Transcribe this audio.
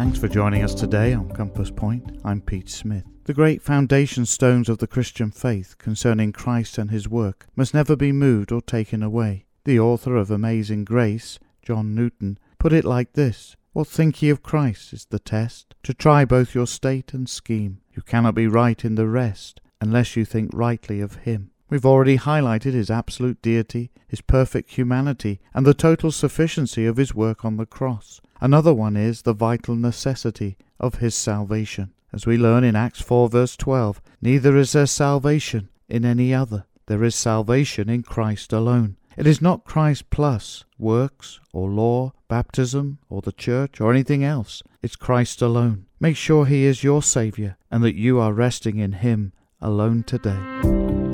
Thanks for joining us today on Compass Point. I'm Pete Smith. The great foundation stones of the Christian faith concerning Christ and his work must never be moved or taken away. The author of Amazing Grace, John Newton, put it like this What think ye of Christ is the test, to try both your state and scheme. You cannot be right in the rest, unless you think rightly of him. We've already highlighted his absolute deity, his perfect humanity, and the total sufficiency of his work on the cross. Another one is the vital necessity of his salvation. As we learn in Acts 4 verse 12, neither is there salvation in any other. There is salvation in Christ alone. It is not Christ plus works or law, baptism or the church or anything else. It's Christ alone. Make sure he is your Saviour and that you are resting in him alone today.